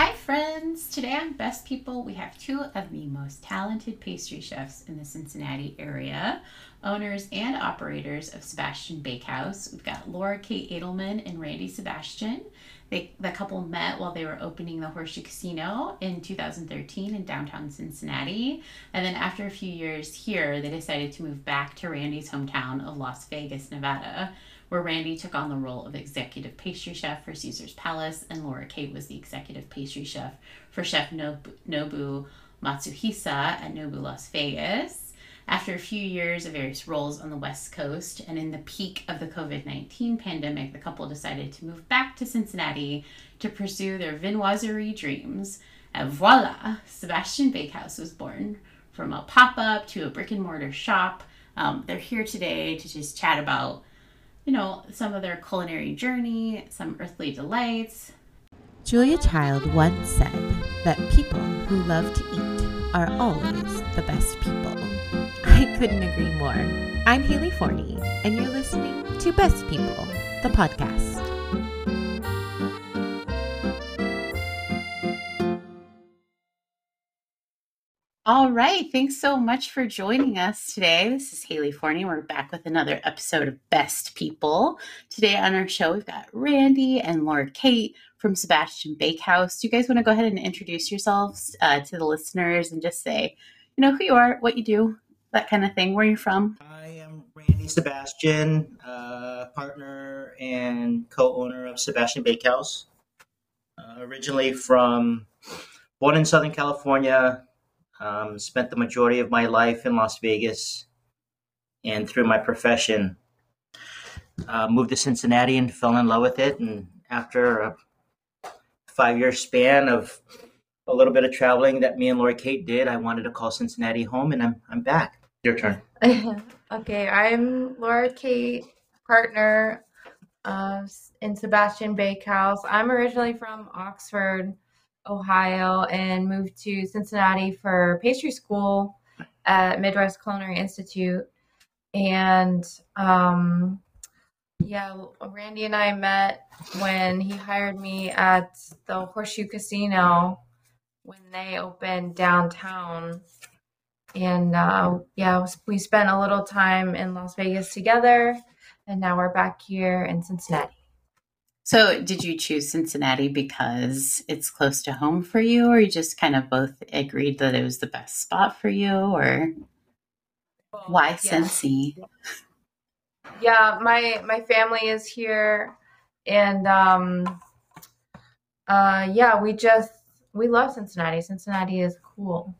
Hi, friends! Today on Best People, we have two of the most talented pastry chefs in the Cincinnati area, owners and operators of Sebastian Bakehouse. We've got Laura Kate Edelman and Randy Sebastian. They, the couple met while they were opening the Horseshoe Casino in 2013 in downtown Cincinnati. And then after a few years here, they decided to move back to Randy's hometown of Las Vegas, Nevada, where Randy took on the role of executive pastry chef for Caesar's Palace, and Laura Kate was the executive pastry chef for Chef Nobu, Nobu Matsuhisa at Nobu Las Vegas. After a few years of various roles on the West Coast and in the peak of the COVID 19 pandemic, the couple decided to move back to Cincinnati to pursue their viennoiserie dreams. And voila, Sebastian Bakehouse was born from a pop up to a brick and mortar shop. Um, they're here today to just chat about you know, some of their culinary journey, some earthly delights. Julia Child once said that people who love to eat are always the best people. I couldn't agree more. I'm Haley Forney, and you're listening to Best People, the podcast. All right. Thanks so much for joining us today. This is Haley Forney. We're back with another episode of Best People. Today on our show, we've got Randy and Laura Kate from Sebastian Bakehouse. Do you guys want to go ahead and introduce yourselves uh, to the listeners and just say, you know, who you are, what you do, that kind of thing, where you're from? I am Randy Sebastian, uh, partner and co owner of Sebastian Bakehouse. Uh, originally from born in Southern California, um, spent the majority of my life in Las Vegas, and through my profession, uh, moved to Cincinnati and fell in love with it. And after a five-year span of a little bit of traveling that me and Laura Kate did, I wanted to call Cincinnati home, and I'm I'm back. Your turn. okay, I'm Laura Kate, partner uh, in Sebastian Bakehouse. I'm originally from Oxford. Ohio and moved to Cincinnati for pastry school at Midwest Culinary Institute. And um, yeah, Randy and I met when he hired me at the Horseshoe Casino when they opened downtown. And uh, yeah, we spent a little time in Las Vegas together, and now we're back here in Cincinnati. So, did you choose Cincinnati because it's close to home for you, or you just kind of both agreed that it was the best spot for you, or why yes. Cincy? Yeah, my my family is here, and um, uh, yeah, we just we love Cincinnati. Cincinnati is cool.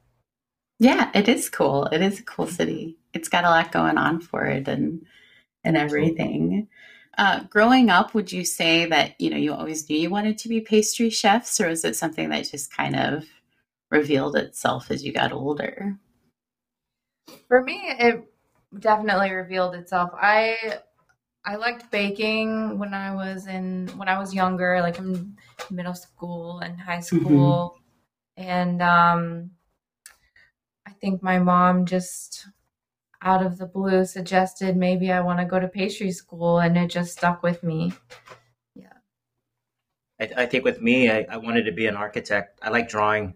Yeah, it is cool. It is a cool city. It's got a lot going on for it, and and everything. Uh, growing up, would you say that you know you always knew you wanted to be pastry chefs, or was it something that just kind of revealed itself as you got older? For me, it definitely revealed itself. I I liked baking when I was in when I was younger, like in middle school and high mm-hmm. school, mm-hmm. and um, I think my mom just out of the blue suggested maybe I want to go to pastry school, and it just stuck with me. Yeah. I, I think with me, I, I wanted to be an architect. I like drawing.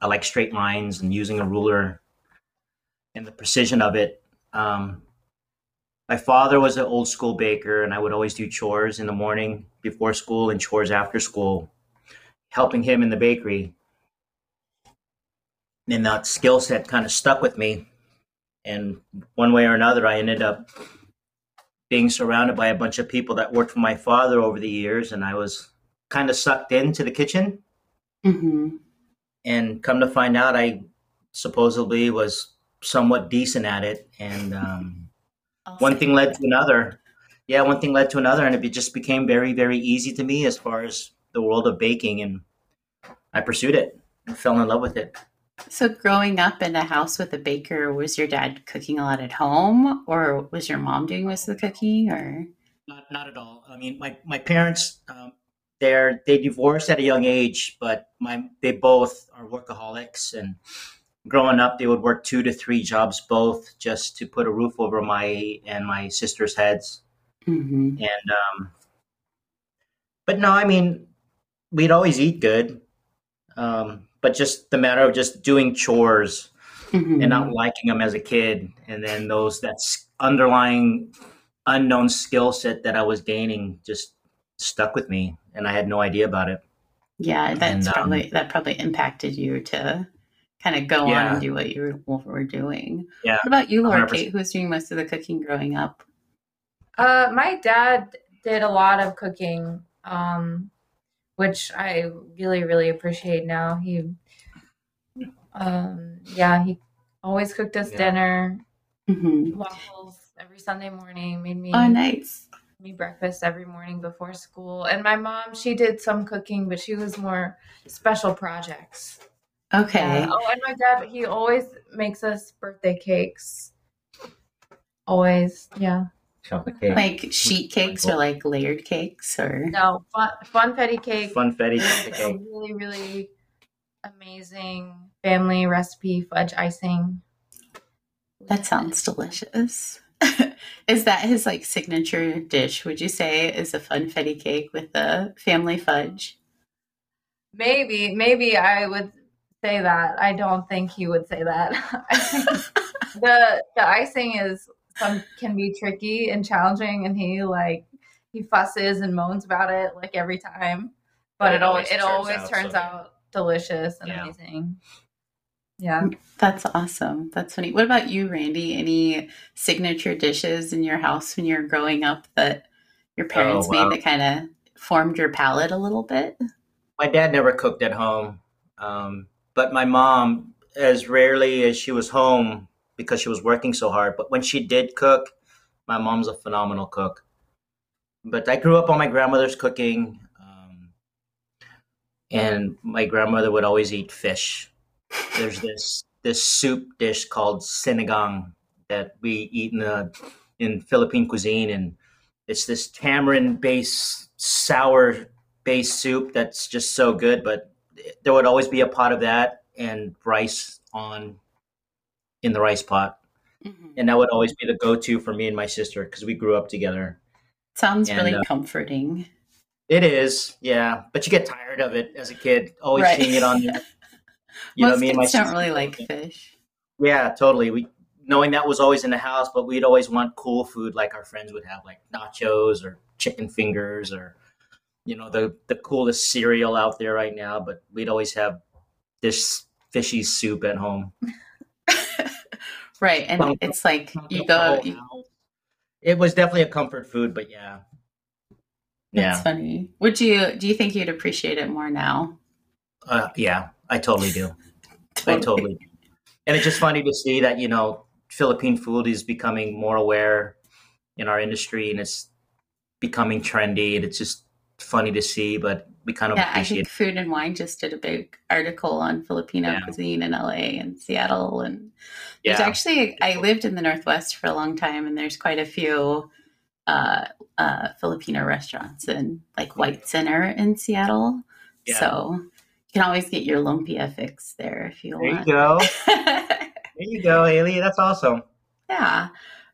I like straight lines and using a ruler and the precision of it. Um, my father was an old school baker, and I would always do chores in the morning before school and chores after school, helping him in the bakery. And that skill set kind of stuck with me and one way or another, I ended up being surrounded by a bunch of people that worked for my father over the years, and I was kind of sucked into the kitchen. Mm-hmm. And come to find out, I supposedly was somewhat decent at it, and um, one thing led to another. Yeah, one thing led to another, and it just became very, very easy to me as far as the world of baking, and I pursued it and fell in love with it. So, growing up in a house with a baker, was your dad cooking a lot at home, or was your mom doing most of the cooking, or not? Not at all. I mean, my my parents, um, they're they divorced at a young age, but my they both are workaholics, and growing up, they would work two to three jobs both just to put a roof over my and my sister's heads, mm-hmm. and um, but no, I mean, we'd always eat good Um, but just the matter of just doing chores Mhm. and not liking them as a kid, and then those that s- underlying unknown skill set that I was gaining just stuck with me, and I had no idea about it. Yeah, that's And, um, probably that probably impacted you to kind of go on and do what you were, were doing. Yeah, What about you, Laura 100%. Kate? Who was doing most of the cooking growing up? Uh, my dad did a lot of cooking, um, which I really, really appreciate now. He, um, yeah, he always cooked us Yeah. dinner, hmm waffles every Sunday morning, made me Oh, nice. me breakfast every morning before school. And my mom, she did some cooking, but she was more special projects. Okay. Yeah. Oh, and my dad, he always makes us birthday cakes. Always, yeah. Chocolate cake, Like sheet cakes or like layered cakes or No, fun, funfetti cake. funfetti is cake. really, really amazing family recipe fudge icing. that sounds delicious. is that his like signature dish? Would you say is a funfetti cake with the family fudge? Maybe, maybe I would say that. I don't think he would say that. The the icing is some can be tricky and challenging, and he like he fusses and moans about it like every time. But it, always it always turns so- out delicious and Yeah. amazing. Yeah. That's awesome. That's funny. What about you, Randy? Any signature dishes in your house when you were growing up that your parents wow. made that kind of formed your palate a little bit? My dad never cooked at home, um, but my mom, as rarely as she was home because she was working so hard, but when she did cook, my mom's a phenomenal cook. But I grew up on my grandmother's cooking, um, and my grandmother would always eat fish. There's this this soup dish called sinigang that we eat in the in Philippine cuisine, and it's this tamarind based sour based soup that's just so good. But there would always be a pot of that and rice on in the rice pot, and that would always be the go to for me and my sister because we grew up together. Sounds And, really uh, comforting. It is, yeah, but you get tired of it as a kid, always Right. seeing it on there. You Most me and my don't sister- really like fish. Yeah, totally. We knowing that was always in the house, but we'd always want cool food like our friends would have, like nachos or chicken fingers or you know the the coolest cereal out there right now. But we'd always have this fishy soup at home. Right. And it's like you go, you. It was definitely a comfort food, but yeah, that's yeah, funny. Would you, do you think you'd appreciate it more now? uh, yeah. I totally do. I totally do. And it's just funny to see that, you know, Philippine food is becoming more aware in our industry and it's becoming trendy and it's just funny to see, but we kind of Yeah, I appreciate think Food and Wine just did a big article on Filipino Yeah. cuisine in LA and Seattle. And there's Yeah. actually, I lived in the Northwest for a long time, and there's quite a few uh, uh, Filipino restaurants in like White Center in Seattle. Yeah. So you can always get your lumpia fix there if you There you go. There you go, Haley. That's awesome. yeah.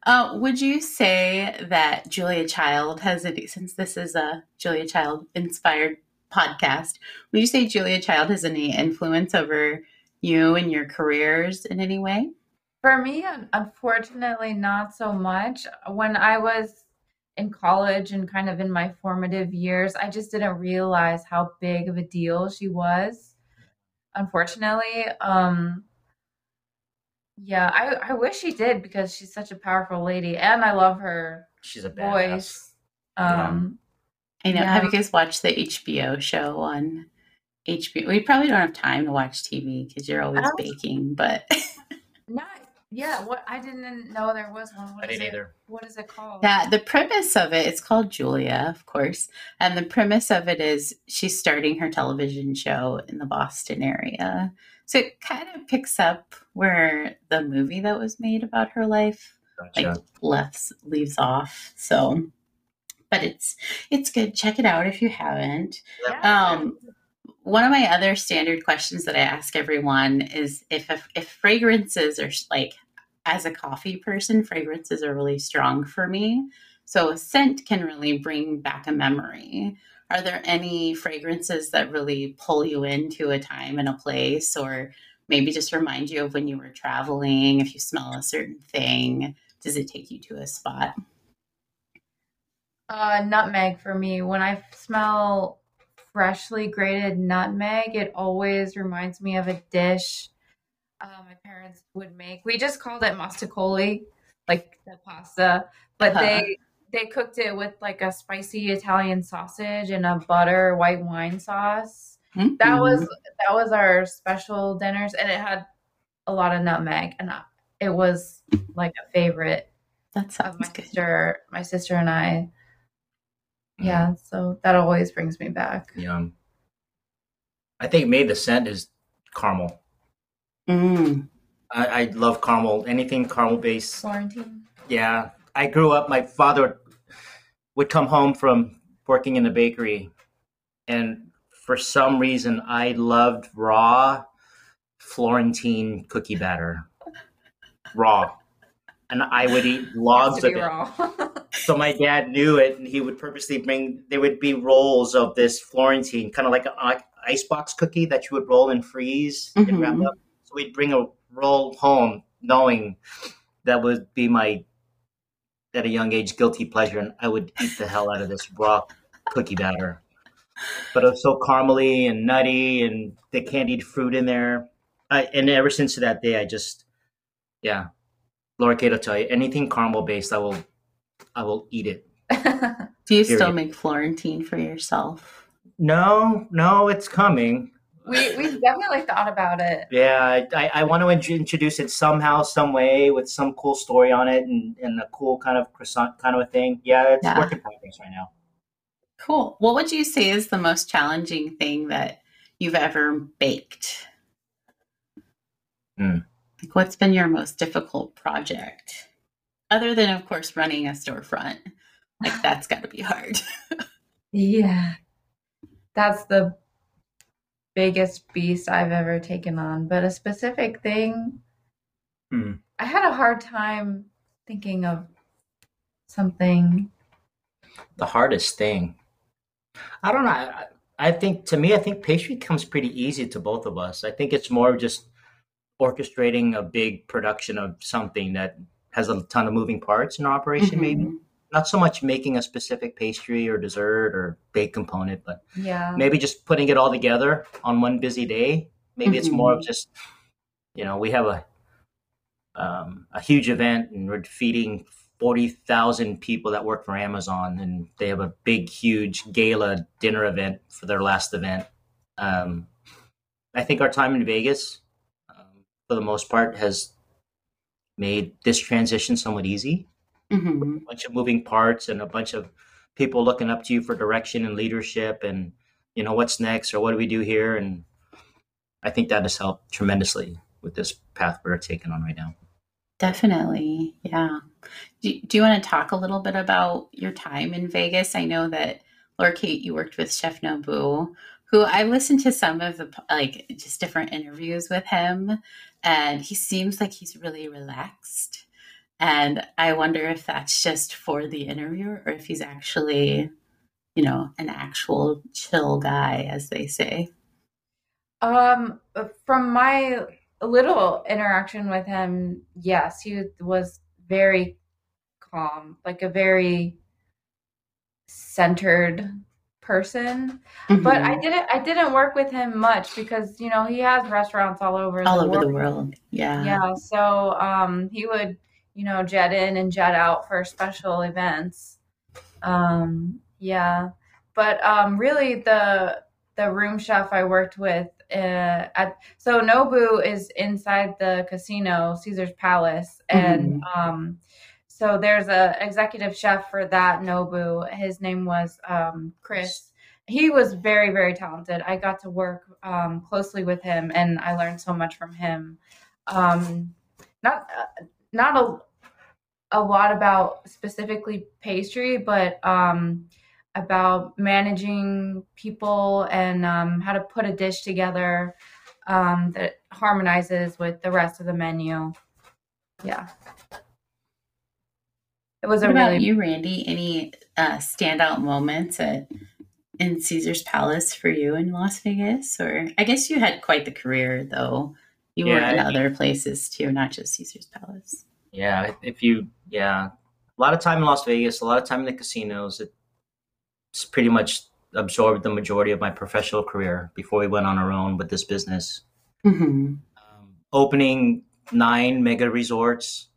Uh, would you say that Julia Child has any, since this is a Julia Child inspired podcast, would you say Julia Child has any influence over you and your careers in any way? For me, unfortunately, not so much. When I was in college and kind of in my formative years, I just didn't realize how big of a deal she was. Unfortunately, um, yeah, I, I wish she did because she's such a powerful lady, and I love her She's a badass. voice. Um, I know. Yeah. Have you guys watched the HBO show on HBO? We probably don't have time to watch TV because you're always Oh. baking, but not yeah. What I didn't know there was one. I didn't it? either. What is it called? Yeah, the premise of it, it's called Julia, of course. And the premise of it is she's starting her television show in the Boston area. So it kind of picks up where the movie that was made about her life like Gotcha. left leaves off. So but it's it's good. Check it out if you haven't. Yeah. Um, one of my other standard questions that I ask everyone is if if, if fragrances are like as a coffee person, fragrances are really strong for me. So a scent can really bring back a memory. Are there any fragrances that really pull you into a time and a place, or maybe just remind you of when you were traveling? If you smell a certain thing, does it take you to a spot? Uh, nutmeg for me. When I smell freshly grated nutmeg, it always reminds me of a dish uh, my parents would make. We just called it mostaccioli, like the pasta, but Uh-huh. they they cooked it with like a spicy Italian sausage and a butter white wine sauce. That was that was our special dinners, and it had a lot of nutmeg, and it was like a favorite that of my good. sister, my sister and I. Yeah, so that always brings me back. Yum. I think maybe the scent is caramel. Mm. I, I love caramel. Anything caramel based. Florentine. Yeah, I grew up. My father would come home from working in the bakery, and for some reason, I loved raw Florentine cookie batter, raw, and I would eat logs of it. raw. So my dad knew it, and he would purposely bring. There would be rolls of this Florentine, kind of like an icebox cookie that you would roll and freeze and wrap Mhm. up. So we'd bring a roll home, knowing that would be my, at a young age, guilty pleasure, and I would eat the hell out of this raw cookie batter. But it was so caramely and nutty, and the candied fruit in there. I, and ever since that day, I just, yeah, Laura Kate will tell you, anything caramel based, I will, I will eat it. Do you still make Florentine for yourself? No, no, it's coming. We we've definitely thought about it. Yeah, I, I, I want to int- introduce it somehow, some way, with some cool story on it and, and a cool kind of croissant kind of a thing. Yeah, it's Yeah. work in progress right now. Cool. What would you say is the most challenging thing that you've ever baked? Hmm. Like, what's been your most difficult project? Other than, of course, running a storefront. Like, that's got to be hard. Yeah. That's the biggest beast I've ever taken on. But a specific thing, Hmm. I had a hard time thinking of something. The hardest thing. I don't know. I, I think to me, I think pastry comes pretty easy to both of us. I think it's more just orchestrating a big production of something that has a ton of moving parts in operation, maybe. Not so much making a specific pastry or dessert or bake component, but Yeah. maybe just putting it all together on one busy day. Maybe it's more Mm-hmm. of just, you know, we have a um, a huge event and we're feeding forty thousand people that work for Amazon, and they have a big, huge gala dinner event for their last event. Um, I think our time in Vegas, um, for the most part, has made this transition somewhat easy Mhm. a bunch of moving parts and a bunch of people looking up to you for direction and leadership and you know what's next or what do we do here and i think that has helped tremendously with this path we're taking on right now Definitely. Yeah. Do, do you want to talk a little bit about your time in Vegas? I know that Laura Kate, you worked with Chef Nobu, who I listened to some of the like just different interviews with him, and he seems like he's really relaxed. And I wonder if that's just for the interviewer or if he's actually, you know, an actual chill guy, as they say. Um, from my little interaction with him, yes, he was very calm, like a very centered person. But I Mhm. didn't I didn't work with him much because, you know, he has restaurants all over all the over world. the world. Yeah. Yeah, so um he would, you know, jet in and jet out for special events. Um yeah. But um really the the room chef I worked with uh, at so Nobu is inside the casino, Caesar's Palace, and um so there's a executive chef for that Nobu. His name was um Chris. He was very very talented. I got to work um closely with him and I learned so much from him. Um not uh, not a a lot about specifically pastry, but um about managing people and um, how to put a dish together um, that harmonizes with the rest of the menu. Yeah. It was What a about really you, Randy? Any uh, standout moments at in Caesar's Palace for you in Las Vegas? Or I guess you had quite the career though. You were Yeah, in I- other places too, not just Caesar's Palace. Yeah, if you, yeah, a lot of time in Las Vegas, a lot of time in the casinos. It's pretty much absorbed the majority of my professional career before we went on our own with this business. Mm-hmm. Um, opening nine mega resorts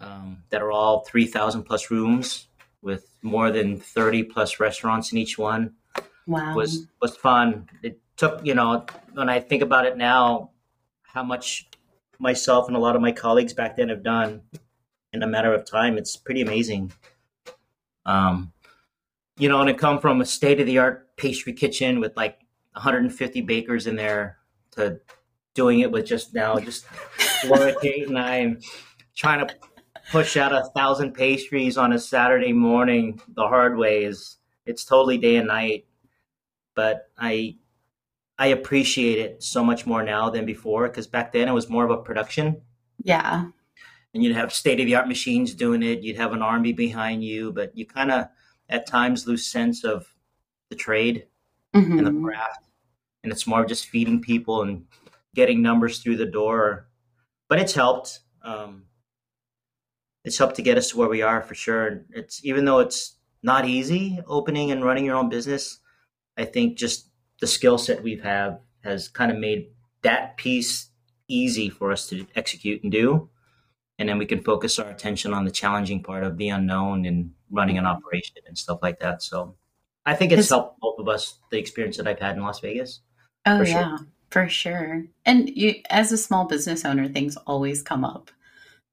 um, that are all 3,000 plus rooms with more than 30 plus restaurants in each one Wow. was was fun. It took, you know, when I think about it now, how much myself and a lot of my colleagues back then have done in a matter of time. It's pretty amazing. Um, you know, and to come from a state of the art pastry kitchen with like 150 bakers in there to doing it with just now just Laura Kate and I trying to push out a thousand pastries on a Saturday morning the hard way is it's totally day and night but I I appreciate it so much more now than before because back then it was more of a production yeah. and you'd have state of the art machines doing it. You'd have an army behind you, but you kind of at times lose sense of the trade and the Mhm. craft, and it's more of just feeding people and getting numbers through the door. But it's helped. Um, it's helped to get us to where we are for sure. And It's even though it's not easy opening and running your own business. I think just the skill set we've had has kind of made that piece easy for us to execute and do. And then we can focus our attention on the challenging part of the unknown and running an operation and stuff like that. So I think it's Is- helped both of us, the experience that I've had in Las Vegas. Oh For sure. yeah, for sure. And you, as a small business owner, things always come up.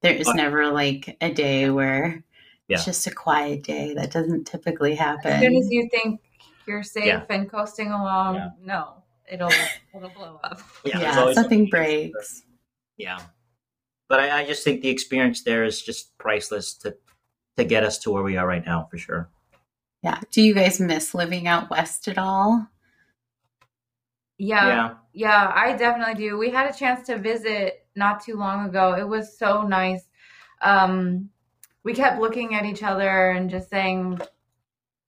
There is Oh. never like a day where Yeah. it's just a quiet day. That doesn't typically happen. As soon as you think you're safe Yeah. and coasting along, Yeah. no, it'll it'll blow up. there's yeah, always something something- breaks. Yeah. But I, I just think the experience there is just priceless to to get us to where we are right now for sure. Yeah. Do you guys miss living out west at all? Yeah, yeah. Yeah, I definitely do. We had a chance to visit not too long ago. It was so nice. Um, we kept looking at each other and just saying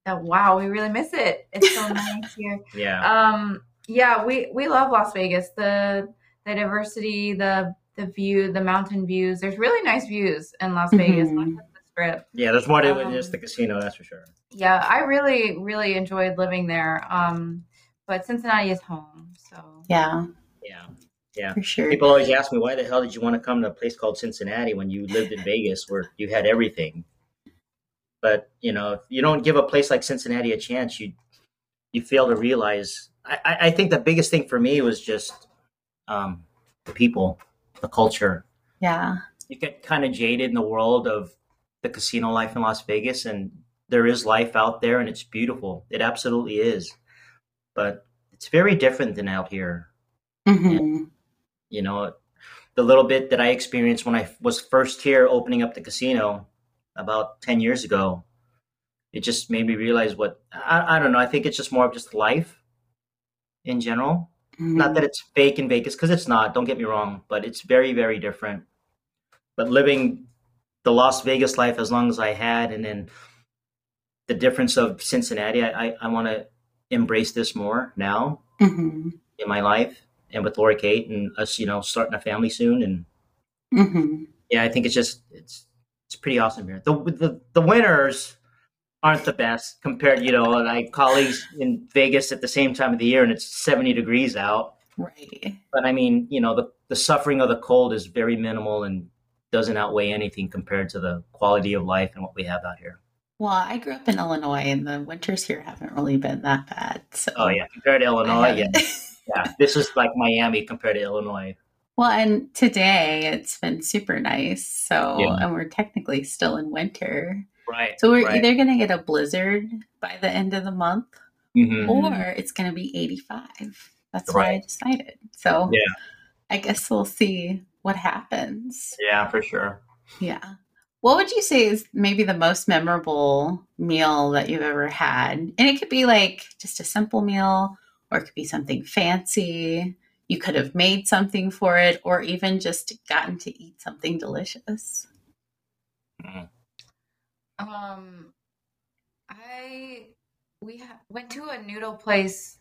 that, wow, we really miss it. It's so nice here. Yeah. Um, yeah, we we love Las Vegas. The the diversity, the the view, the mountain views. There's really nice views in Las Vegas, not Mhm. just the strip. yeah, there's more to it than um, just the casino, that's for sure. Yeah, I really really enjoyed living there. Um, but Cincinnati is home, so Yeah, Yeah. Yeah. for sure. People always ask me, why the hell did you want to come to a place called Cincinnati when you lived in Vegas where you had everything? But, you know, if you don't give a place like Cincinnati a chance, you you fail to realize. I, I think the biggest thing for me was just um, the people, the culture. Yeah. You get kind of jaded in the world of the casino life in Las Vegas, and there is life out there, and it's beautiful. It absolutely is. But it's very different than out here hmm you know the little bit that i experienced when i was first here opening up the casino about 10 years ago it just made me realize what i, I don't know i think it's just more of just life in general. Not that it's fake in vegas because it's not don't get me wrong but it's very very different. But living the las vegas life as long as i had and then the difference of cincinnati i, I, I want to embrace this more now hmm in my life and with Laura Kate and us, you know, starting a family soon. And hmm yeah, I think it's just it's it's pretty awesome here. The the the winters aren't the best compared, you know, like colleagues in Vegas at the same time of the year and it's 70 degrees out. Right. But I mean, you know, the the suffering of the cold is very minimal and doesn't outweigh anything compared to the quality of life and what we have out here. Well, I grew up in Illinois, and the winters here haven't really been that bad. So Oh yeah, compared to Illinois, yeah, yeah. This is like Miami compared to Illinois. Well, and today it's been super nice. So, Yeah. and we're technically still in winter. Right. So we're right. either going to get a blizzard by the end of the month Mhm. or it's going to be 85. That's what I decided. So Yeah. I guess we'll see what happens. Yeah, for sure. Yeah. What would you say is maybe the most memorable meal that you've ever had? And it could be like just a simple meal, or it could be something fancy. You could have made something for it, or even just gotten to eat something delicious. Um, I we ha- went to a noodle place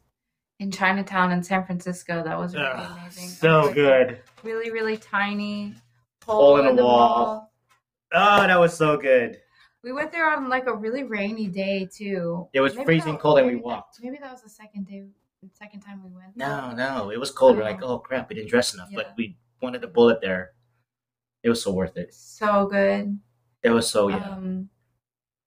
in Chinatown in San Francisco. That was really Ugh, amazing. so Like, good. Really, really tiny Hole in the wall. Oh, that was so good. We went there on like a really rainy day too. It was Maybe freezing that- cold and we maybe that- walked. Maybe that was the second day, the second time we went. No, no, it was cold. We're like, Oh. oh crap, we didn't dress enough, Yeah. but we wanted a bullet there. It was so worth it. So good. It was so yeah. Um,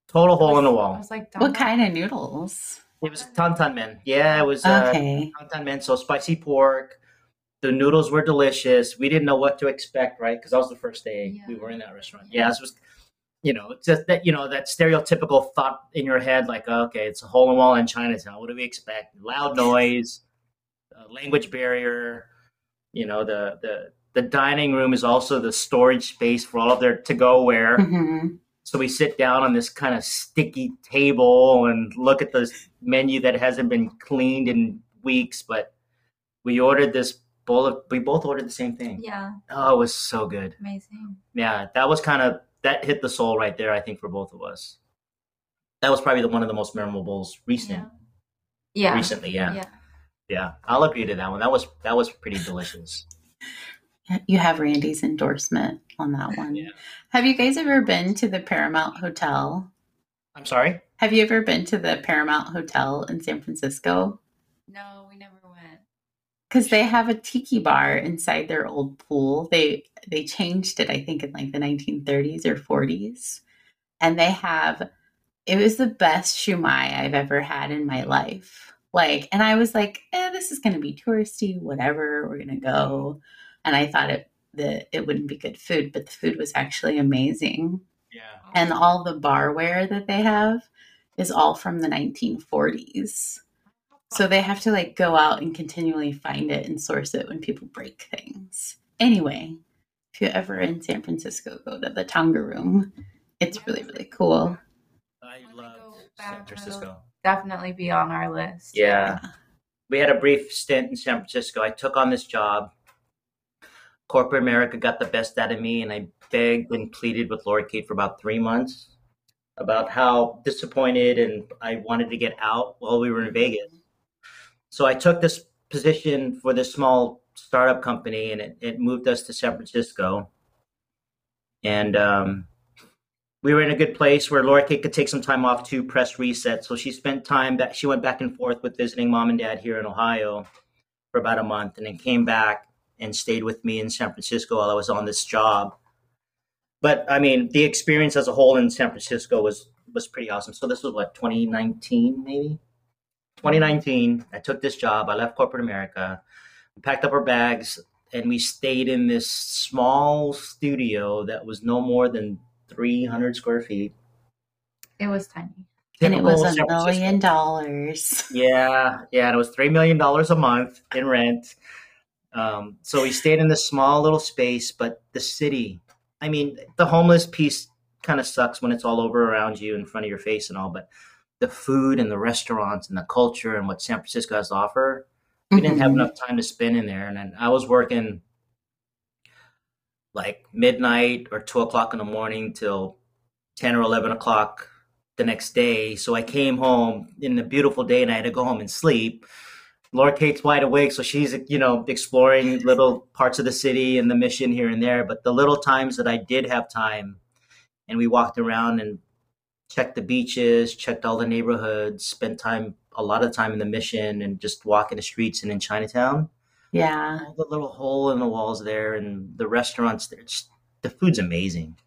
Total hole in the I wall. was like, What kind of noodles? It was Tantan Men. Yeah, it was uh, Okay. Tantan Men. So spicy pork. The noodles were delicious. We didn't know what to expect, right? Because that was the first day we were in that restaurant. Yeah, this was, you know, it's just that you know that stereotypical thought in your head, like, okay, it's a hole in the wall in Chinatown. What do we expect? Loud noise, uh, language barrier. You know, the the the dining room is also the storage space for all of their to go ware. hmm So we sit down on this kind of sticky table and look at this menu that hasn't been cleaned in weeks, but we ordered this bowl of we both ordered the same thing. Yeah, Oh, it was so good. amazing. Yeah, that was kind of that hit the soul right there, I think, for both of us. That was probably the, one of the most memorables recent Yeah. recently, yeah. Yeah. Yeah. I'll agree to that one. That was that was pretty delicious. You have Randy's endorsement on that one. Yeah. Have you guys ever been to the Paramount Hotel? I'm sorry? Have you ever been to the Paramount Hotel in San Francisco? No, we never went. Because they have a tiki bar inside their old pool. They they changed it, I think, in like the 1930s or 40s, and they have. It was the best shumai I've ever had in my life. Like, and I was like, eh, this is going to be touristy, whatever. We're gonna go, and I thought it that it wouldn't be good food, but the food was actually amazing. Yeah. And all the barware that they have is all from the 1940s. So they have to like go out and continually find it and source it when people break things. Anyway, if you're ever in San Francisco, go to the Tonga Room. It's really, really cool. I love San Francisco. Definitely be on our list. Yeah. we had a brief stint in San Francisco. I took on this job. Corporate America got the best out of me, and I begged and pleaded with Laura Kate for about three months about how disappointed and I wanted to get out while we were in mm-hmm. Vegas. So I took this position for this small startup company, and it, it moved us to San Francisco. And um, we were in a good place where Laura Kate could take some time off to press reset. So she spent time that she went back and forth with visiting mom and dad here in Ohio for about a month, and then came back and stayed with me in San Francisco while I was on this job. But I mean, the experience as a whole in San Francisco was was pretty awesome. So this was what 2019, maybe 2019. I took this job. I left corporate America, we packed up our bags, and we stayed in this small studio that was no more than 300 square feet. It was tiny. And it was a million dollars. Yeah, yeah, and it was three million dollars a month in rent. Um, so we stayed in this small little space, but the city. I mean, the homeless piece kind of sucks when it's all over around you in front of your face and all, but the food and the restaurants and the culture and what San Francisco has to offer, we didn't have Mhm. enough time to spend in there. And then I was working like midnight or two o'clock in the morning till 10 or 11 o'clock the next day. So I came home in a beautiful day and I had to go home and sleep. Laura Kate's wide awake, so she's, you know, exploring little parts of the city and the mission here and there. But the little times that I did have time and we walked around and checked the beaches, checked all the neighborhoods, spent time, a lot of time in the mission and just walking the streets and in Chinatown Yeah. all the little hole in the walls there and the restaurants there. It's, the food's amazing.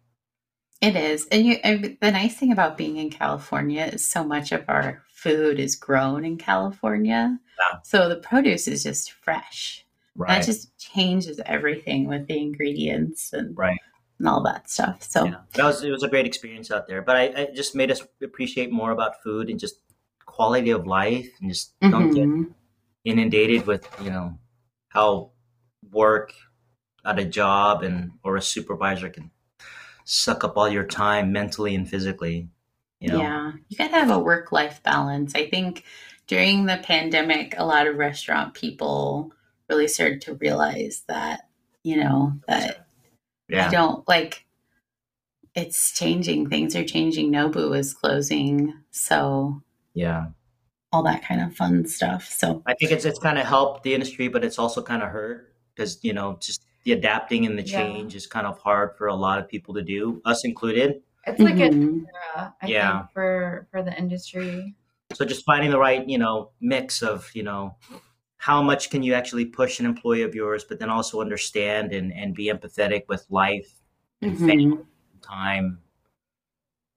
It is. And you and the nice thing about being in California is so much of our food is grown in California. Yeah. So the produce is just fresh. Right. That just changes everything with the ingredients and, Right. And all that stuff. So yeah. That was it was a great experience out there. But I, I just made us appreciate more about food and just quality of life and just don't get Mhm. inundated with, you know, how work at a job and or a supervisor can suck up all your time mentally and physically. You know? Yeah, you got to have a work life balance. I think during the pandemic, a lot of restaurant people really started to realize that, you know, that Yeah. I don't like it's changing. Things are changing. Nobu is closing. So, Yeah. all that kind of fun stuff. So I think it's it's kind of helped the industry, but it's also kind of hurt because you know just the adapting and the Yeah. change is kind of hard for a lot of people to do, us included. It's like a Mhm. era, I Yeah. think, for for the industry. So just finding the right you know mix of you know how much can you actually push an employee of yours, but then also understand and and be empathetic with life and Mhm. family time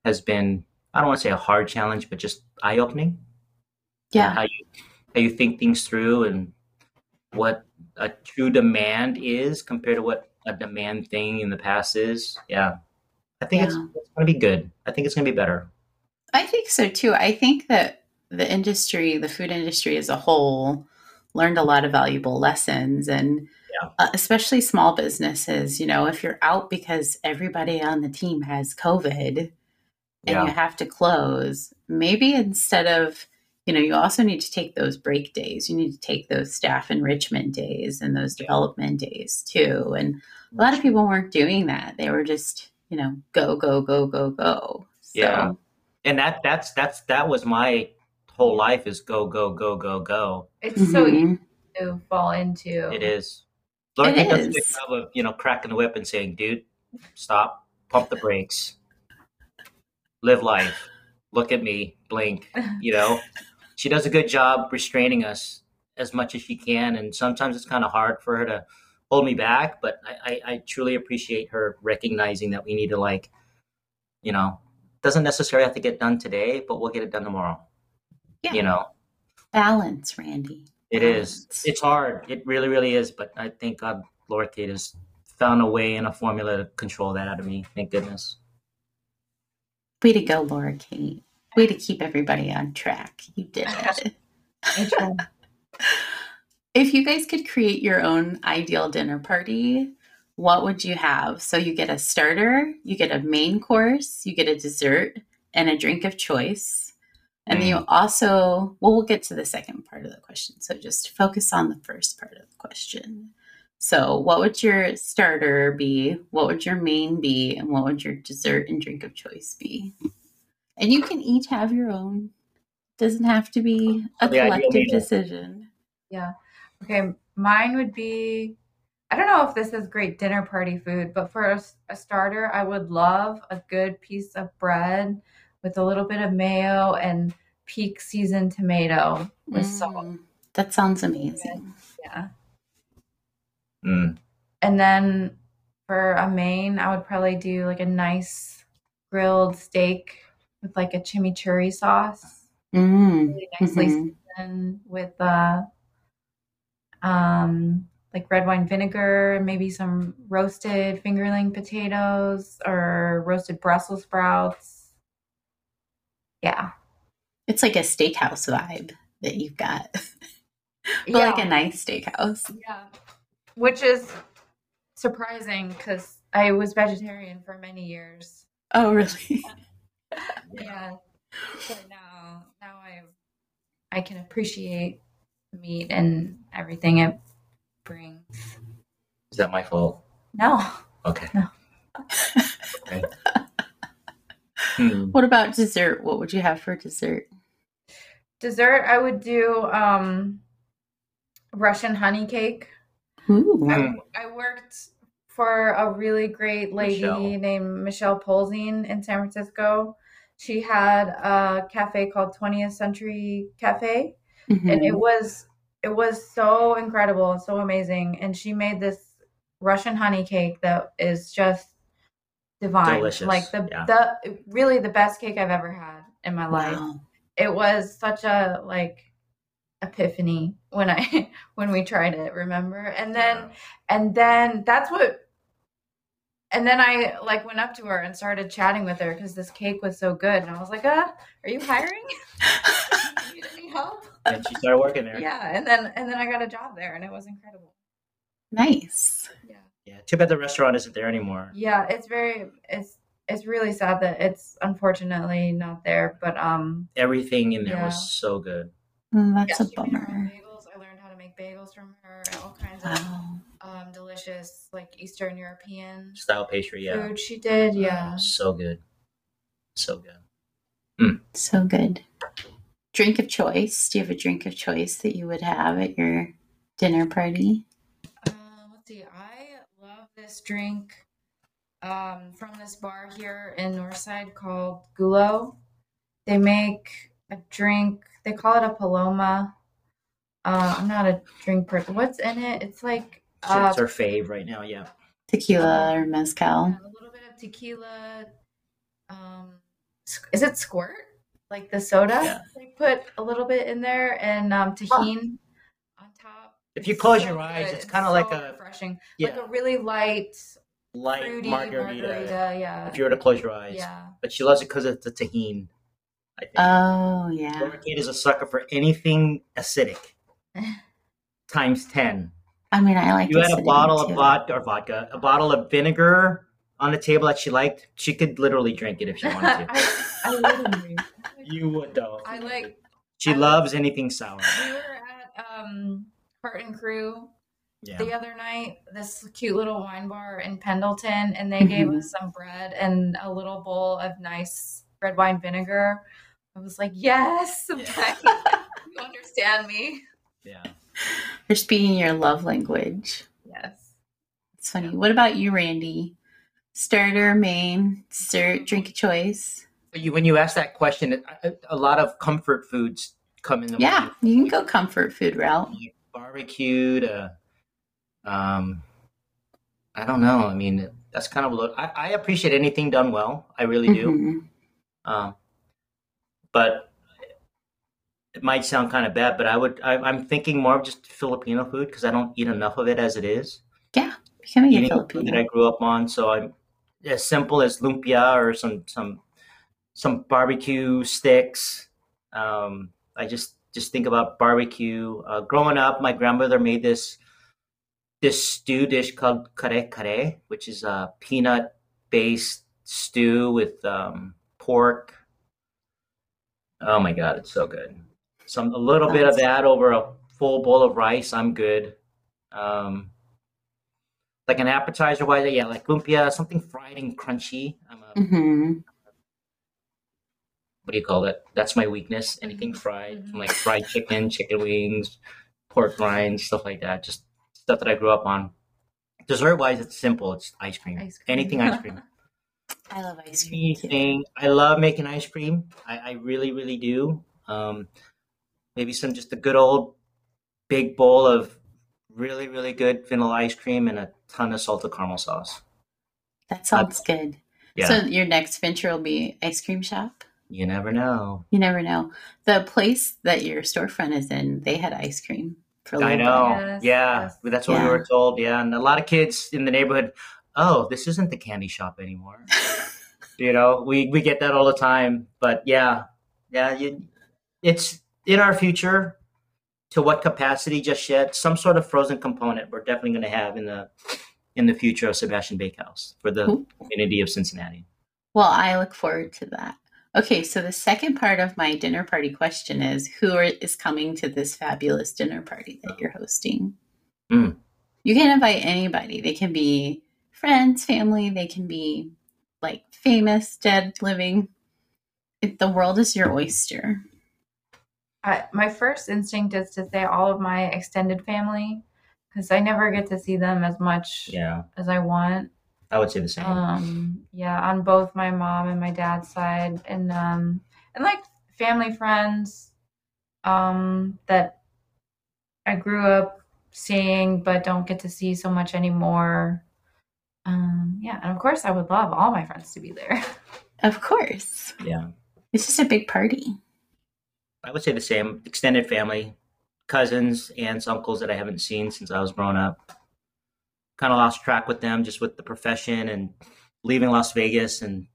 has been I don't want to say a hard challenge, but just eye opening. yeah, how you how you think things through and what a true demand is compared to what a demand thing in the past is. Yeah. I think it's, it's going to be good. I think it's going to be better. I think so too. I think that the industry, the food industry as a whole, learned a lot of valuable lessons and Yeah. uh, especially small businesses, you know, if you're out because everybody on the team has COVID and Yeah. you have to close, maybe instead of, you know, you also need to take those break days. You need to take those staff enrichment days and those development days too. And a lot of people weren't doing that. They were just, you know, go, go, go, go, go. So, Yeah. And that that's that's that was my whole life is go go go go go. It's so easy mhm. to fall into. It is. Laura Kate does a good job of you know cracking the whip and saying, "Dude, stop, pump the brakes, live life, look at me, blink." You know, she does a good job restraining us as much as she can, and sometimes it's kind of hard for her to hold me back. But I, I, I truly appreciate her recognizing that we need to like, you know, doesn't necessarily have to get done today, but we'll get it done tomorrow. Yeah. You know, balance, Randy. it is. Balance. It's hard. It really, really is. But I think uh, God, Laura Kate has found a way and a formula to control that out of me. Thank goodness. Way to go, Laura Kate. Way to keep everybody on track. You did it. If you guys could create your own ideal dinner party, what would you have? So you get a starter, you get a main course, you get a dessert, and a drink of choice. And then you mm. also, well, we'll get to the second part of the question. So just focus on the first part of the question. So, what would your starter be? What would your main be? And what would your dessert and drink of choice be? And you can each have your own. Doesn't have to be a The ideal collective decision. Yeah. Okay. Mine would be I don't know if this is great dinner party food, but for a starter, I would love a good piece of bread with a little bit of mayo and peak seasoned tomato with salt. Mm, That sounds amazing. Yeah. Mm. And then for a main, I would probably do like a nice grilled steak with like a chimichurri sauce, Mm, really nicely mhm. seasoned with uh, um, like red wine vinegar and maybe some roasted fingerling potatoes or roasted Brussels sprouts. Yeah. It's like a steakhouse vibe that you've got, but like a nice steakhouse. Yeah. Which is surprising because I was vegetarian for many years. Oh, really? Yeah. But now now I I can appreciate meat and everything it brings. Is that my fault? No. Okay. No. okay. Hmm. What about dessert? What would you have for dessert? Dessert I would do um Russian honey cake. Ooh. Mm. I, I worked for a really great lady Michelle. named Michelle Polzine in San Francisco. She had a cafe called 20th Century Cafe, and it Mhm. was it was so incredible and so amazing. And she made this Russian honey cake that is just divine, Delicious, like the yeah. the really the best cake I've ever had in my life Wow. it was such a like epiphany when I when we tried it, remember? And then and then that's what and then I like went up to her and started chatting with her because this cake was so good. And I was like, uh, are you hiring? you need any help? And she started working there. Yeah. And then and then I got a job there and it was incredible. Nice. Yeah. Yeah. Too bad the restaurant isn't there anymore. Yeah, it's very it's it's really sad that it's unfortunately not there. But um Everything in there Yeah. was so good. Mm, That's yeah, a she made her own bummer. bagels. I learned how to make bagels from her. All kinds of Wow. um, delicious, like Eastern European Style pastry, yeah. food she did. Yeah. So good. So good. So good. drink of choice. Do you have a drink of choice that you would have at your dinner party? Um, let's see. I love this drink um, from this bar here in Northside called Gulo. They make a drink. They call it a Paloma. Uh, I'm not a drink person. What's in it? It's like uh, That's our fave right now. Yeah. Tequila or mezcal? a little bit of tequila. Um, is it squirt? Like the soda? Yeah. They put a little bit in there and um, Tajín on top. If you close so your eyes, good. it's kind of like a refreshing, yeah, like a really light, light fruity margarita. margarita. Yeah. If you were to close your eyes, yeah. but she loves it because of the Tajín. I think. Oh, yeah. Laura Kate is a sucker for anything acidic. Times ten. I mean, I like You had a acidity, bottle of vodka or vodka, a bottle of vinegar on the table that she liked. She could literally drink it if she wanted to. I, I literally. you would though. I like. She I like- loves anything sour. We were at um, Hart & Cru Yeah. the other night. This cute little wine bar in Pendleton, and they gave Mhm. us some bread and a little bowl of nice red wine vinegar. I was like, yes, you understand me. Yeah. You're speaking your love language. Yes. It's funny. What about you, Randy? Starter, main, dessert, drink of choice? You, when you ask that question, a, a lot of comfort foods come in the Yeah, you can go comfort food route. Like barbecued. Uh, um, I don't know. I mean, that's kind of a. I, I appreciate anything done well. I really do. Mhm. Um, but it might sound kind of bad, but I would. I, I'm thinking more of just Filipino food because I don't eat enough of it as it is. Becoming a Eating food that I grew up on, so I'm as simple as lumpia or some some some barbecue sticks. Um, I just just think about barbecue. Uh, growing up, my grandmother made this this stew dish called kare kare, which is a peanut based stew with um, pork. Oh my god, it's so good. Some a little bit of that over a full bowl of rice. I'm good. Um, like an appetizer wise, yeah, like lumpia, something fried and crunchy. I'm a, hmm what do you call it? That's my weakness. Anything fried, Mhm. like fried chicken, chicken wings, pork rinds, stuff like that. Just stuff that I grew up on. Dessert wise, it's simple. It's ice cream. Ice cream. Anything ice cream. I love ice cream too. I love making ice cream. I, I really, really do. Um, maybe some just a good old big bowl of really, really good vanilla ice cream and a ton of salted caramel sauce. That sounds good. Yeah. So your next venture will be ice cream shop? You never know. You never know. The place that your storefront is in, they had ice cream for a I little I know. Yes, yeah, yes. that's what Yeah. we were told. Yeah, and a lot of kids in the neighborhood. Oh, this isn't the candy shop anymore. you know, we we get that all the time. But yeah, yeah, you, it's in our future. To what capacity just yet? Some sort of frozen component we're definitely going to have in the in the future of Sebastian Bakehouse for the Cool. community of Cincinnati. Well, I look forward to that. Okay, so the second part of my dinner party question is who are, is coming to this fabulous dinner party that you're hosting? Mm. You can invite anybody. They can be friends, family, they can be like famous, dead, living. It, the world is your oyster. I, my first instinct is to say all of my extended family because I never get to see them as much Yeah, as I want. I would say the same. Um, yeah, on both my mom and my dad's side, and um, and like family friends, um, that I grew up seeing but don't get to see so much anymore. Um, yeah, and of course, I would love all my friends to be there. Of course. yeah. It's just a big party. I would say the same. Extended family, cousins, aunts, uncles that I haven't seen since I was growing up. Kind of lost track with them just with the profession and leaving Las Vegas and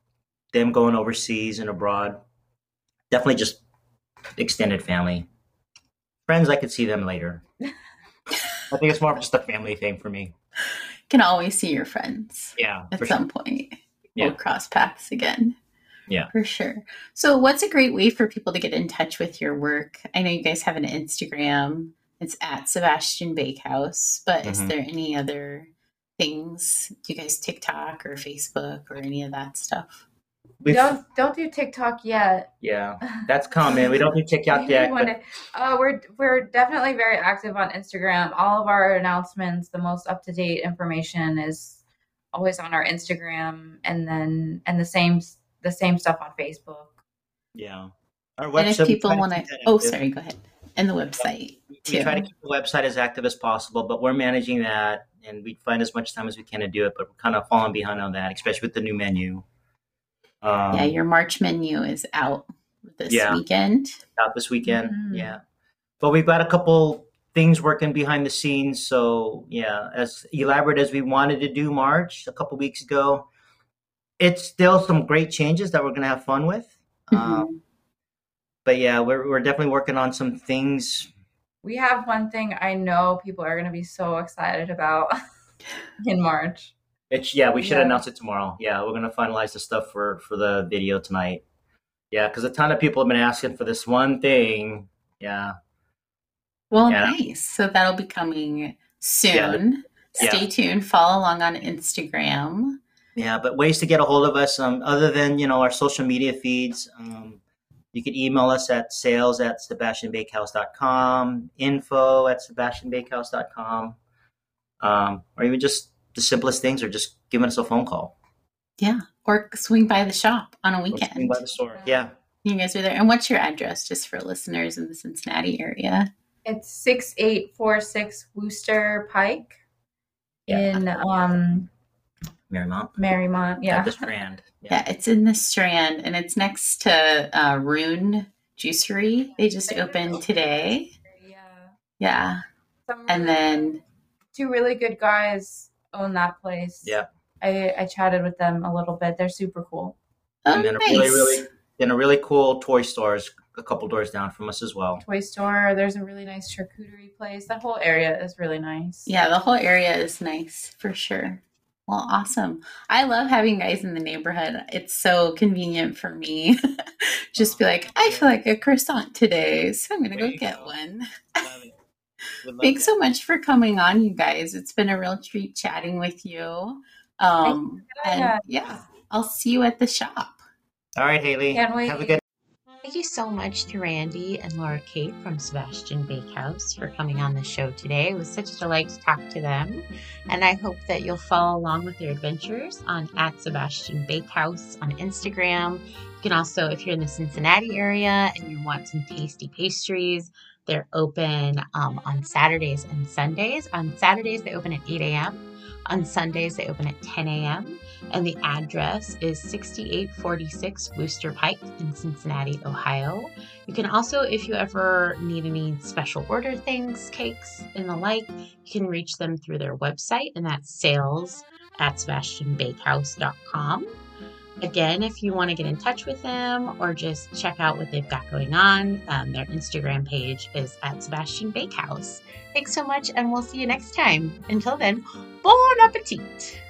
them going overseas and abroad. Definitely just extended family. Friends, I could see them later. I think it's more of just a family thing for me. You can always see your friends Yeah, at for sure. some point. Yeah. We'll cross paths again. Yeah. For sure. So, what's a great way for people to get in touch with your work? I know you guys have an Instagram. It's at Sebastian Bakehouse, but is Mhm. there any other things? Do you guys TikTok or Facebook or any of that stuff? We've, Don't don't do TikTok yet. yeah, that's coming. We don't do TikTok We yet. wanna- uh, we're we're definitely very active on Instagram. All of our announcements, the most up to date information is always on our Instagram, and then and the same the same stuff on Facebook. Yeah. Our website. And if people want to, oh, sorry, go ahead. And the website We try to keep the website as active as possible, but we're managing that and we find as much time as we can to do it, but we're kind of falling behind on that, especially with the new menu. Um, yeah, your March menu is out this Yeah. weekend. out this weekend. Mhm. Yeah. But we've got a couple things working behind the scenes. So, yeah, as elaborate as we wanted to do March a couple weeks ago, it's still some great changes that we're going to have fun with. Mhm. Um, but yeah, we're, we're definitely working on some things. We have one thing I know people are going to be so excited about in March. It's yeah, we should Yeah. announce it tomorrow. Yeah, we're gonna finalize the stuff for for the video tonight. Yeah, because a ton of people have been asking for this one thing. Yeah, Well, Yeah. nice. So that'll be coming soon. Yeah. Stay tuned. Follow along on Instagram. yeah. But ways to get a hold of us, um, other than you know our social media feeds, um, you can email us at sales at sebastianbakehouse.com, info at sebastianbakehouse.com, um, or even just the simplest things, or just giving us a phone call. Yeah. Or swing by the shop on a or swing weekend. by the store. Yeah, You guys are there. And what's your address just for listeners in the Cincinnati area? It's six eight four six Wooster Pike Yeah. in um Mariemont. Mariemont. Yeah, Yeah. the Strand. Yeah, it's in the Strand and it's next to uh, Rune Juicery. They just opened today. Yeah. Yeah. Some And then, two really good guys own that place. Yeah. I, I chatted with them a little bit. They're super cool. oh, and then nice. a really, really, then a really cool toy stores a couple doors down from us as well. Toy store. There's a really nice charcuterie place. That whole area is really nice. Yeah, the whole area is nice for sure. Well, awesome. I love having guys in the neighborhood. It's so convenient for me. Just be like, I feel like a croissant today, so I'm going to go get go. one. Love it. We love Thanks that. so much for coming on, you guys. It's been a real treat chatting with you. Um, and Yeah. yeah, I'll see you at the shop. All right, Haley. Can't wait. Have a good. Thank you so much to Randy and Laura Kate from Sebastian Bakehouse for coming on the show today. It was such a delight to talk to them. And I hope that you'll follow along with their adventures on at Sebastian Bakehouse on Instagram. You can also, if you're in the Cincinnati area and you want some tasty pastries, they're open um, on Saturdays and Sundays. On Saturdays, they open at 8 a.m. On Sundays, they open at 10 a.m. And the address is 6846 Wooster Pike in Cincinnati, Ohio. You can also, if you ever need any special order things, cakes, and the like, you can reach them through their website, and that's sales at sebastianbakehouse.com. Again, if you want to get in touch with them or just check out what they've got going on, um, their Instagram page is at Sebastian Bakehouse. Thanks so much, and we'll see you next time. Until then, bon appetit!